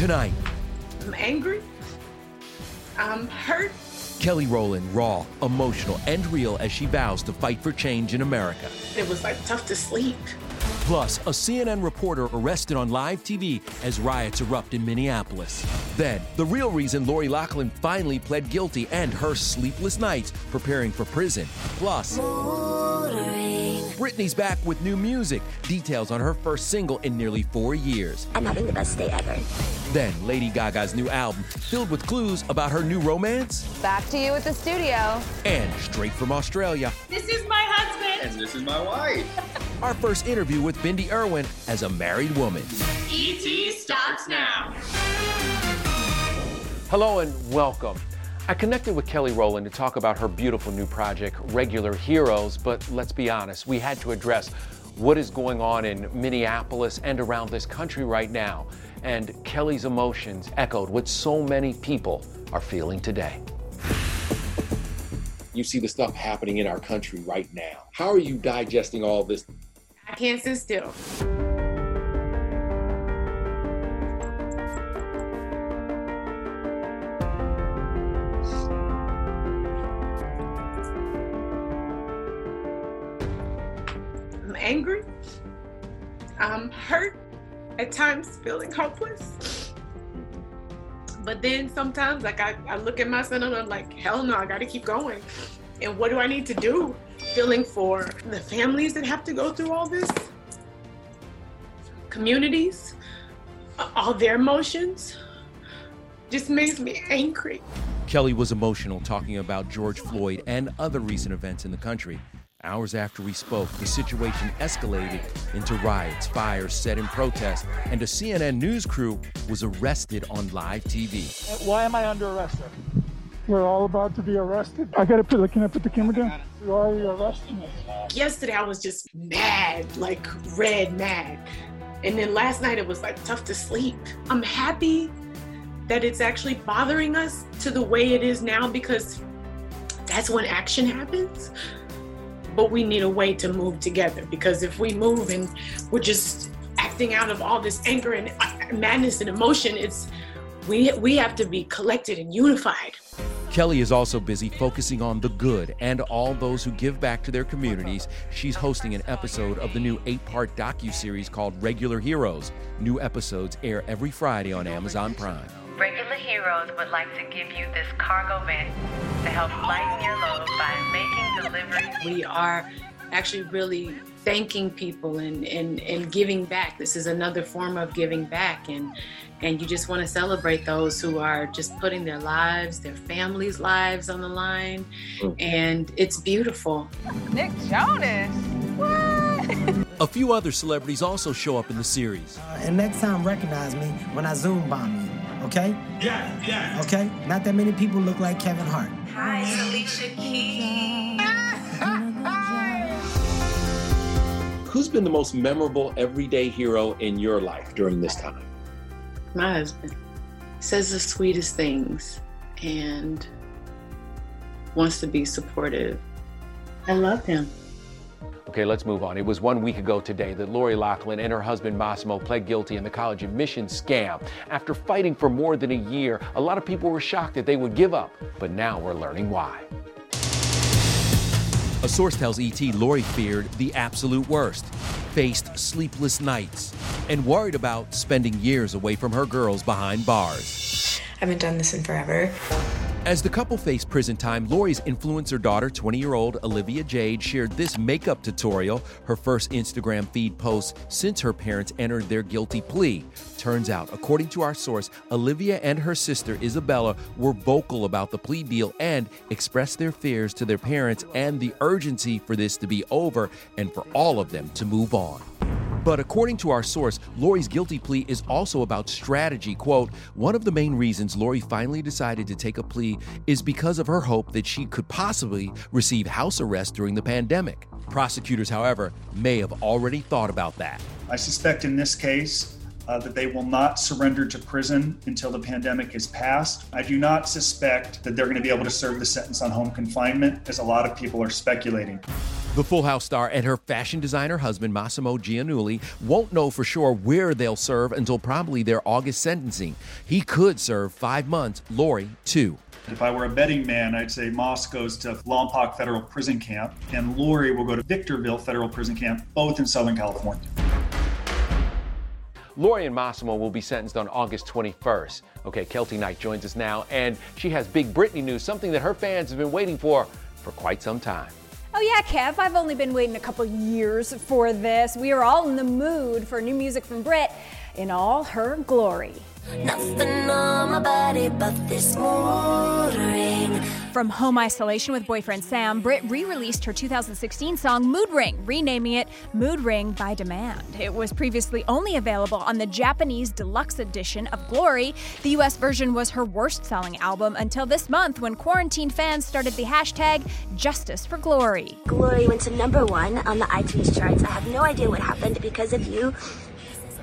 Tonight, I'm angry. I'm hurt. Kelly Rowland, raw, emotional, and real as she vows to fight for change in America. It was like tough to sleep. Plus, a CNN reporter arrested on live TV as riots erupt in Minneapolis. Then, the real reason Lori Loughlin finally pled guilty and her sleepless nights preparing for prison. Plus, Britney's back with new music. Details on her first single in nearly four years. I'm having the best day ever. Then, Lady Gaga's new album, filled with clues about her new romance. Back to you at the studio. And straight from Australia, This is my husband. And this is my wife. our first interview with Bindi Irwin as a married woman. ET starts now. Hello and welcome. I connected with Kelly Rowland to talk about her beautiful new project, Regular Heroes, but let's be honest, we had to address what is going on in Minneapolis and around this country right now. And Kelly's emotions echoed what so many people are feeling today. You see the stuff happening in our country right now. How are you digesting all this? I can't sit still. Times, feeling hopeless. But then sometimes, like I, I look at my son and I'm like, hell no, I got to keep going. And what do I need to do? Feeling for the families that have to go through all this, communities, all their emotions, just makes me angry. Kelly was emotional talking about George Floyd and other recent events in the country. Hours after we spoke, the situation escalated into riots, fires set in protest, and a CNN news crew was arrested on live TV. Uh, why am I under arrest, sir? We're all about to be arrested. I gotta put, can I put the camera down? Why are you arresting us? Yesterday I was just mad, like red mad. And then last night it was like tough to sleep. I'm happy that it's actually bothering us to the way it is now because that's when action happens. But we need a way to move together because if we move and we're just acting out of all this anger and uh, madness and emotion, it's we we have to be collected and unified. Kelly is also busy focusing on the good and all those who give back to their communities. She's hosting an episode of the new eight-part docu-series called Regular Heroes. New episodes air every Friday on Amazon Prime. Regular Heroes would like to give you this cargo van to help lighten your load by making deliveries. We are actually really thanking people and, and, and giving back. This is another form of giving back and and you just want to celebrate those who are just putting their lives, their families' lives on the line. And it's beautiful. Nick Jonas? What? A few other celebrities also show up in the series. Uh, and next time, recognize me when I Zoom bomb you, okay? Yeah, yeah. Okay? Not that many people look like Kevin Hart. Hi, Alicia Keys. Who's been the most memorable everyday hero in your life during this time? My husband says the sweetest things and wants to be supportive. I love him. Okay, let's move on. It was one week ago today that Lori Loughlin and her husband Mossimo pled guilty in the college admissions scam. After fighting for more than a year, a lot of people were shocked that they would give up, but now we're learning why. A source tells ET Lori feared the absolute worst, faced sleepless nights, and worried about spending years away from her girls behind bars. I haven't done this in forever. As the couple faced prison time, Lori's influencer daughter, 20 year old Olivia Jade, shared this makeup tutorial, her first Instagram feed post since her parents entered their guilty plea. Turns out, according to our source, Olivia and her sister Isabella were vocal about the plea deal and expressed their fears to their parents and the urgency for this to be over and for all of them to move on. But according to our source, Lori's guilty plea is also about strategy. Quote, one of the main reasons Lori finally decided to take a plea is because of her hope that she could possibly receive house arrest during the pandemic. Prosecutors, however, may have already thought about that. I suspect in this case uh, that they will not surrender to prison until the pandemic is passed. I do not suspect that they're going to be able to serve the sentence on home confinement, as a lot of people are speculating. The Full House star and her fashion designer husband, Mossimo Giannulli, won't know for sure where they'll serve until probably their August sentencing. He could serve five months, Lori, two. If I were a betting man, I'd say Moss goes to Lompoc Federal Prison Camp and Lori will go to Victorville Federal Prison Camp, both in Southern California. Lori and Mossimo will be sentenced on August 21st. Okay, Keltie Knight joins us now, and she has big Britney news, something that her fans have been waiting for for quite some time. Oh, yeah, Kev, I've only been waiting a couple years for this. We are all in the mood for new music from Brit in all her glory. Nothing on my body but this mood ring. From home isolation with boyfriend Sam, Brit re released her 2016 song Mood Ring, renaming it Mood Ring by Demand. It was previously only available on the Japanese deluxe edition of Glory. The US version was her worst selling album until this month when quarantine fans started the hashtag Justice for Glory. Glory went to number one on the iTunes charts. I have no idea what happened because of you.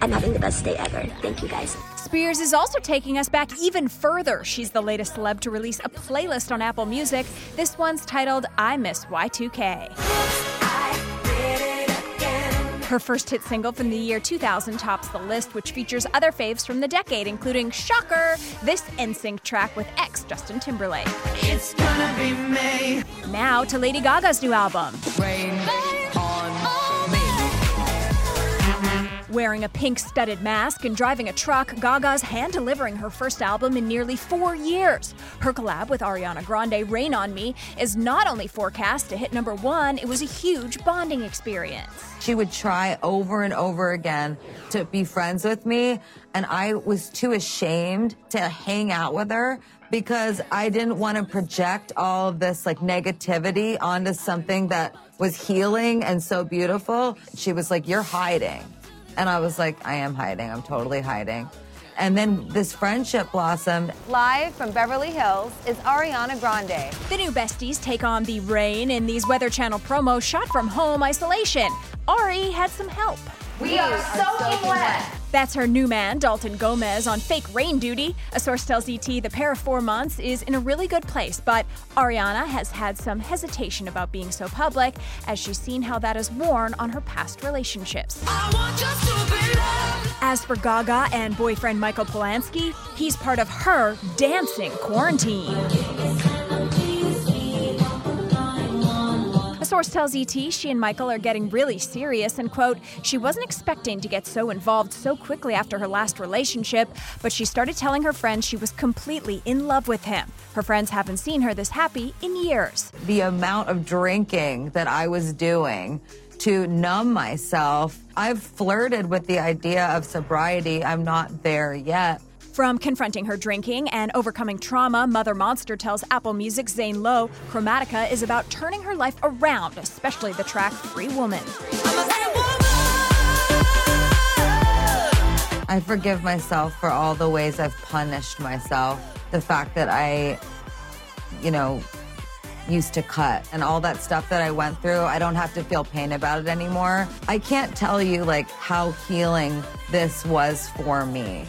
I'm having the best day ever. Thank you guys. Spears is also taking us back even further. She's the latest celeb to release a playlist on Apple Music. This one's titled I Miss Y2K. Her first hit single from the year 2000 tops the list, which features other faves from the decade, including Shocker, this NSYNC track with ex Justin Timberlake. It's gonna be me. Now to Lady Gaga's new album. Rain Wearing a pink studded mask and driving a truck, Gaga's hand delivering her first album in nearly four years. Her collab with Ariana Grande, Rain on Me, is not only forecast to hit number one, it was a huge bonding experience. She would try over and over again to be friends with me, and I was too ashamed to hang out with her because I didn't want to project all of this like negativity onto something that was healing and so beautiful. She was like, You're hiding. And I was like, I am hiding. I'm totally hiding. And then this friendship blossomed. Live from Beverly Hills is Ariana Grande. The new besties take on the rain in these Weather Channel promos shot from home isolation. Ari had some help. We are soaking wet. That's her new man, Dalton Gomez, on fake rain duty. A source tells ET the pair of four months is in a really good place, but Ariana has had some hesitation about being so public as she's seen how that has worn on her past relationships. As for Gaga and boyfriend Michael Polansky, he's part of her dancing quarantine. Source tells ET she and Michael are getting really serious and, quote, she wasn't expecting to get so involved so quickly after her last relationship, but she started telling her friends she was completely in love with him. Her friends haven't seen her this happy in years. The amount of drinking that I was doing to numb myself, I've flirted with the idea of sobriety. I'm not there yet. From confronting her drinking and overcoming trauma, Mother Monster tells Apple Music Zane Lowe Chromatica is about turning her life around, especially the track Free Woman. I forgive myself for all the ways I've punished myself. The fact that I, you know, used to cut and all that stuff that I went through, I don't have to feel pain about it anymore. I can't tell you like how healing this was for me.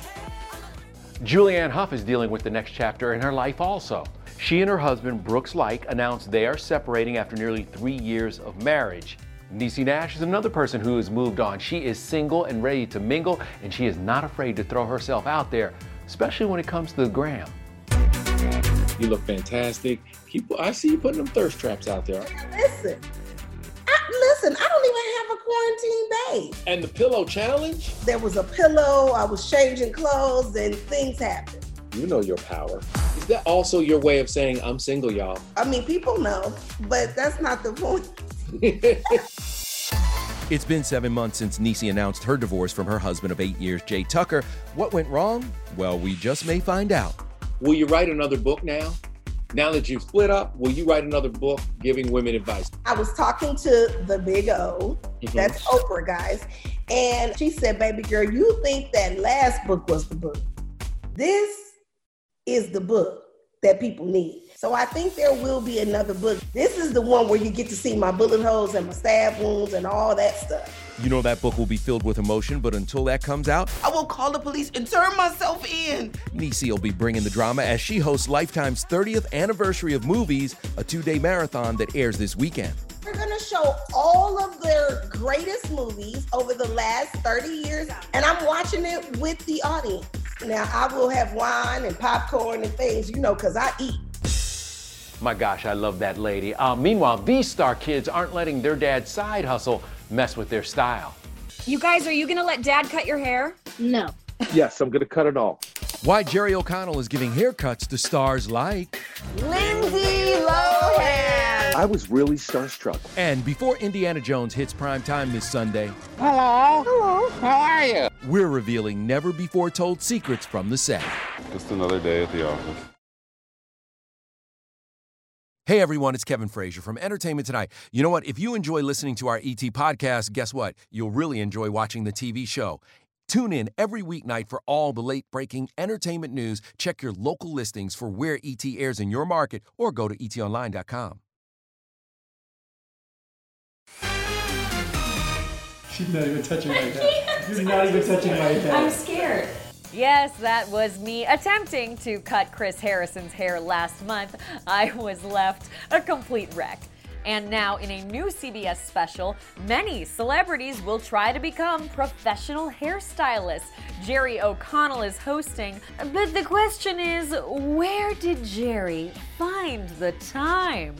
Julianne Hough is dealing with the next chapter in her life also. She and her husband, Brooks Laich, announced they are separating after nearly three years of marriage. Niecy Nash is another person who has moved on. She is single and ready to mingle, and she is not afraid to throw herself out there, especially when it comes to the gram. You look fantastic. Keep, I see you putting them thirst traps out there. Listen, I, listen, I don't even have a quarantine babe. And the pillow challenge? There was a pillow, I was changing clothes, and things happened. You know your power. Is that also your way of saying I'm single, y'all? I mean, people know, but that's not the point. It's been seven months since Niecy announced her divorce from her husband of eight years, Jay Tucker. What went wrong? Well, we just may find out. Will you write another book now? Now that you've split up, will you write another book giving women advice? I was talking to the big O, Mhm. that's Oprah, guys, and she said, Baby girl, you think that last book was the book. This is the book that people need. So I think there will be another book. This is the one where you get to see my bullet holes and my stab wounds and all that stuff. You know that book will be filled with emotion, but until that comes out, I will call the police and turn myself in. Niecy will be bringing the drama as she hosts Lifetime's 30th anniversary of movies, a two day marathon that airs this weekend. We're gonna show all of their greatest movies over the last 30 years, and I'm watching it with the audience. Now, I will have wine and popcorn and things, you know, because I eat. My gosh, I love that lady. Uh, meanwhile, these star kids aren't letting their dad's side hustle mess with their style. You guys, are you gonna let dad cut your hair? No. Yes, I'm going to cut it all. Why Jerry O'Connell is giving haircuts to stars like. Lindsay Lohan! I was really starstruck. And before Indiana Jones hits prime time this Sunday, Hello. Hello. How are you? we're revealing never before told secrets from the set. Just another day at the office. Hey everyone, it's Kevin Frazier from Entertainment Tonight. You know what? If you enjoy listening to our ET podcast, guess what? You'll really enjoy watching the TV show. Tune in every weeknight for all the late breaking entertainment news. Check your local listings for where ET airs in your market or go to etonline.com. She's not even touching my head. You're not even touching my head. I'm scared. Yes, that was me attempting to cut Chris Harrison's hair last month. I was left a complete wreck. And now, in a new CBS special, many celebrities will try to become professional hairstylists. Jerry O'Connell is hosting. But the question is where did Jerry find the time?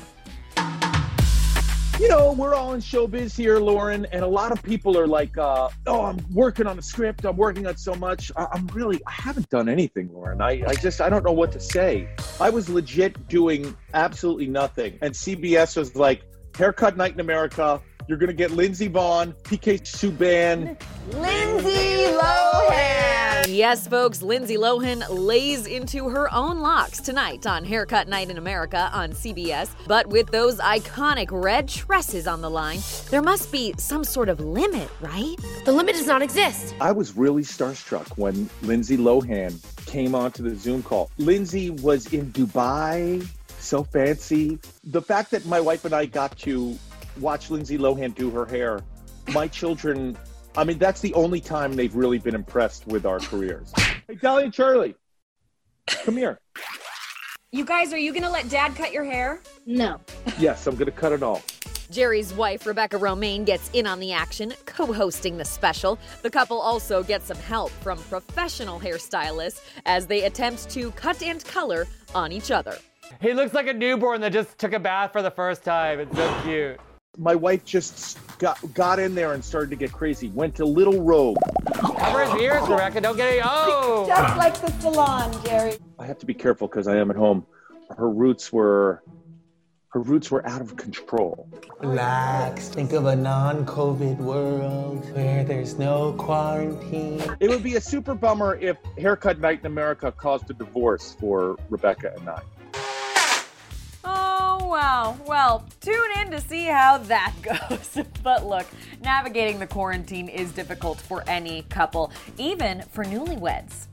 You know, we're all in showbiz here, Lauren, and a lot of people are like, uh, "Oh, I'm working on a script. I'm working on so much. I- I'm really, I haven't done anything, Lauren. I, I just, I don't know what to say. I was legit doing absolutely nothing, and CBS was like, "Haircut Night in America. You're gonna get Lindsey Vonn, PK Subban." Lindsay Lohan! Yes, folks, Lindsay Lohan lays into her own locks tonight on Haircut Night in America on CBS. But with those iconic red tresses on the line, there must be some sort of limit, right? The limit does not exist. I was really starstruck when Lindsay Lohan came onto the Zoom call. Lindsay was in Dubai, so fancy. The fact that my wife and I got to watch Lindsay Lohan do her hair, my children, I mean, that's the only time they've really been impressed with our careers. Hey, Dolly and Charlie, come here. You guys, are you gonna let dad cut your hair? No. Yes, I'm going to cut it all. Jerry's wife, Rebecca Romijn, gets in on the action, co hosting the special. The couple also gets some help from professional hairstylists as they attempt to cut and color on each other. He looks like a newborn that just took a bath for the first time. It's so cute. My wife just got got in there and started to get crazy. Went to Little Rogue. Cover his ears, Rebecca. Don't get any. Oh! Just like the salon, Jerry. I have to be careful because I am at home. Her roots were her roots were out of control. Relax. Think of a non COVID world where there's no quarantine. It would be a super bummer if Haircut Night in America caused a divorce for Rebecca and I. Wow. Well, tune in to see how that goes. but look, navigating the quarantine is difficult for any couple, even for newlyweds.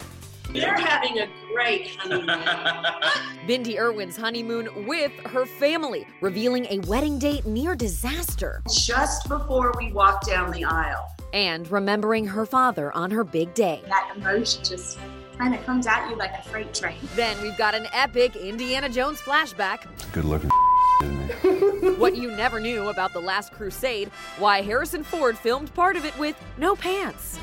They're having a great honeymoon. Bindi Irwin's honeymoon with her family, revealing a wedding date near disaster. Just before we walked down the aisle. And remembering her father on her big day. That emotion just kind of comes at you like a freight train. Then we've got an epic Indiana Jones flashback. Good looking isn't he? what you never knew about The Last Crusade, why Harrison Ford filmed part of it with no pants.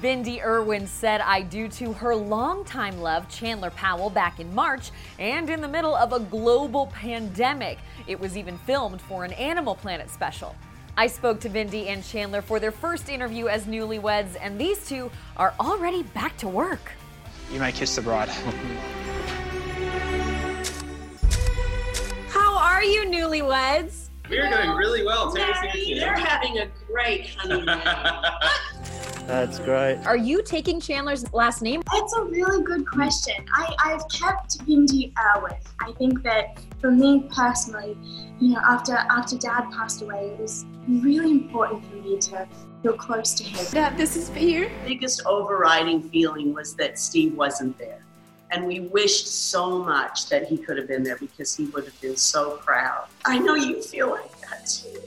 Bindi Irwin said I do to her longtime love, Chandler Powell, back in March, and in the middle of a global pandemic. It was even filmed for an Animal Planet special. I spoke to Bindi and Chandler for their first interview as newlyweds, and these two are already back to work. You may kiss the bride. How are you, newlyweds? We're doing really well. They're having a great honeymoon. That's great. Are you taking Chandler's last name? That's a really good question. I, I've kept Bindi Irwin. Uh, I think that for me personally, you know, after after Dad passed away, it was really important for me to feel close to him. Dad, this is for you. biggest overriding feeling was that Steve wasn't there. And we wished so much that he could have been there because he would have been so proud. I know you feel like that too.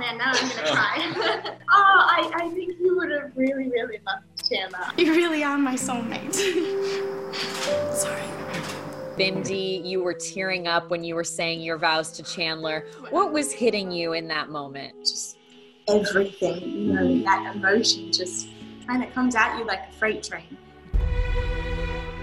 Man, now I'm gonna cry. oh, I, I think you would have really, really loved Chandler. You really are my soulmate. Sorry. Bindi, you were tearing up when you were saying your vows to Chandler. What was hitting you in that moment? Just everything, you know, that emotion just kind of comes at you like a freight train.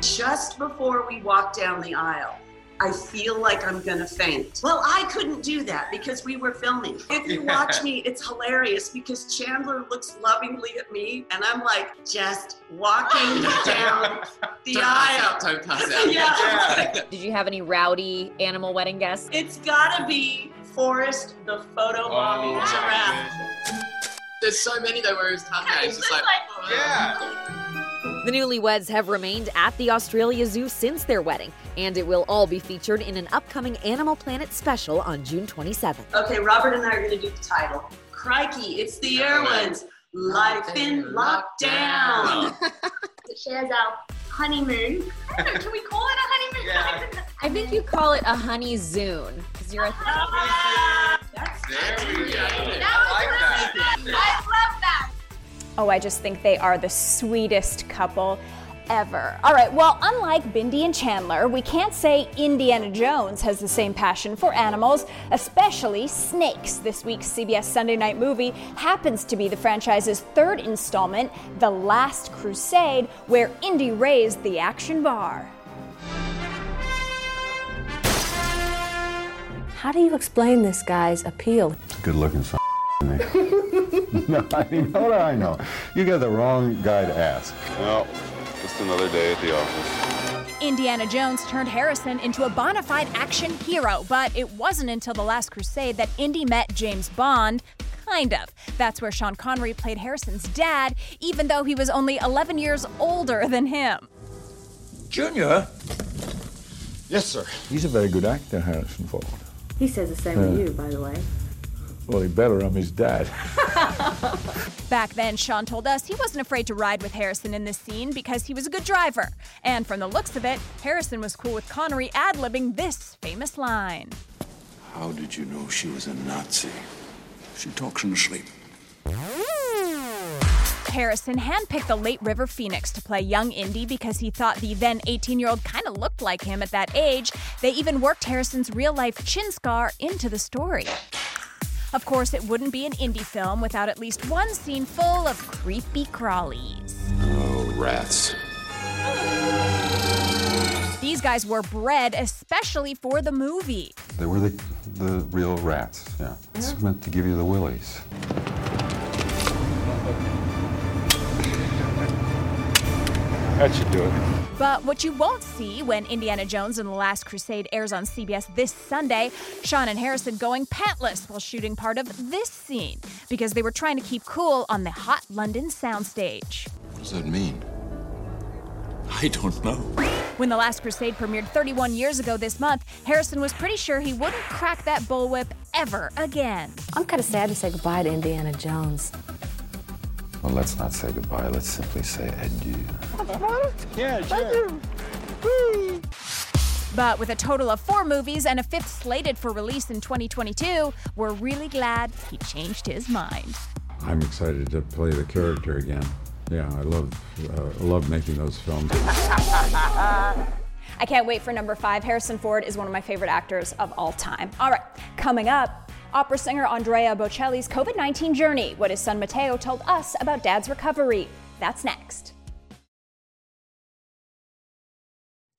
Just before we walked down the aisle, I feel like I'm gonna faint. Well, I couldn't do that because we were filming. If you watch me, it's hilarious because Chandler looks lovingly at me and I'm like just walking down the Don't aisle. pass out, don't pass out. yeah. Did you have any rowdy animal wedding guests? It's gotta be Forrest the photo mommy Oh. giraffe. There's so many though where his tongue is just like, oh. yeah. The newlyweds have remained at the Australia Zoo since their wedding, and it will all be featured in an upcoming Animal Planet special on June 27th. Okay, Robert and I are gonna do the title. Crikey, it's the Irwins. Life in lockdown. It shares our honeymoon. I don't know, can we call it a honeymoon? I think you call it a honey zoon because you're a. Ah! There we go. I love that. Oh, I just think they are the sweetest couple ever. All right, well, unlike Bindi and Chandler, we can't say Indiana Jones has the same passion for animals, especially snakes. This week's CBS Sunday night movie happens to be the franchise's third installment, The Last Crusade, where Indy raised the action bar. How do you explain this guy's appeal? Good looking son. isn't he? no, I mean, how do I know? You got the wrong guy to ask. Well, just another day at the office. Indiana Jones turned Harrison into a bona fide action hero, but it wasn't until The Last Crusade that Indy met James Bond. Kind of. That's where Sean Connery played Harrison's dad, even though he was only 11 years older than him. Junior? Yes, sir. He's a very good actor, Harrison Ford. He says the same Yeah. to you, by the way. Well, he better. I'm his dad. Back then, Sean told us he wasn't afraid to ride with Harrison in this scene because he was a good driver. And from the looks of it, Harrison was cool with Connery ad libbing this famous line. How did you know she was a Nazi? She talks in her sleep. Harrison handpicked the late River Phoenix to play young Indy because he thought the then 18 year old kind of looked like him at that age. They even worked Harrison's real life chin scar into the story. Of course, it wouldn't be an indie film without at least one scene full of creepy crawlies. Oh, rats. These guys were bred especially for the movie. They were the, the real rats, yeah. It's meant to give you the willies. That should do it. But what you won't see when Indiana Jones and the Last Crusade airs on CBS this Sunday, Sean and Harrison going pantless while shooting part of this scene because they were trying to keep cool on the hot London soundstage. What does that mean? I don't know. When The Last Crusade premiered 31 years ago this month, Harrison was pretty sure he wouldn't crack that bullwhip ever again. I'm kind of sad to say goodbye to Indiana Jones. Well, let's not say goodbye. Let's simply say adieu. Yeah, sure. But with a total of four movies and a fifth slated for release in 2022, we're really glad he changed his mind. I'm excited to play the character again. Yeah, I love, uh, I love making those films. I can't wait for number five. Harrison Ford is one of my favorite actors of all time. All right, coming up, opera singer Andrea Bocelli's COVID 19 journey, what his son Matteo told us about dad's recovery. That's next.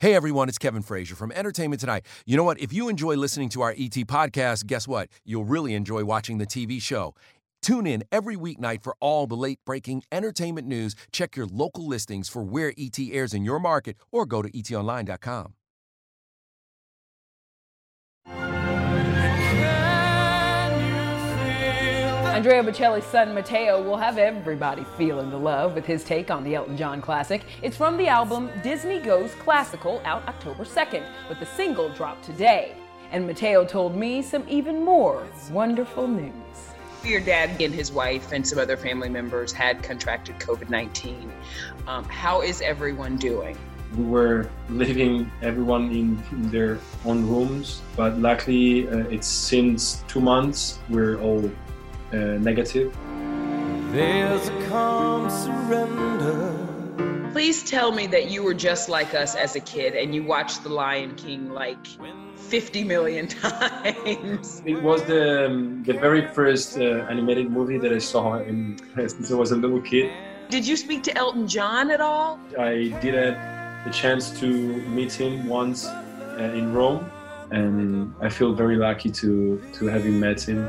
Hey everyone, it's Kevin Frazier from Entertainment Tonight. You know what? If you enjoy listening to our ET podcast, guess what? You'll really enjoy watching the TV show. Tune in every weeknight for all the late breaking entertainment news. Check your local listings for where ET airs in your market or go to etonline.com. Andrea Bocelli's son Matteo will have everybody feeling the love with his take on the Elton John classic. It's from the album Disney Goes Classical, out October 2nd, with the single dropped today. And Matteo told me some even more wonderful news. Your dad and his wife and some other family members had contracted COVID 19. Um, how is everyone doing? We were living everyone in their own rooms, but luckily uh, it's since two months we're all uh, negative. There's a calm surrender. Please tell me that you were just like us as a kid and you watched The Lion King like 50 million times. It was the, um, the very first uh, animated movie that I saw in, since I was a little kid. Did you speak to Elton John at all? I did have the chance to meet him once uh, in Rome, and I feel very lucky to, to having met him.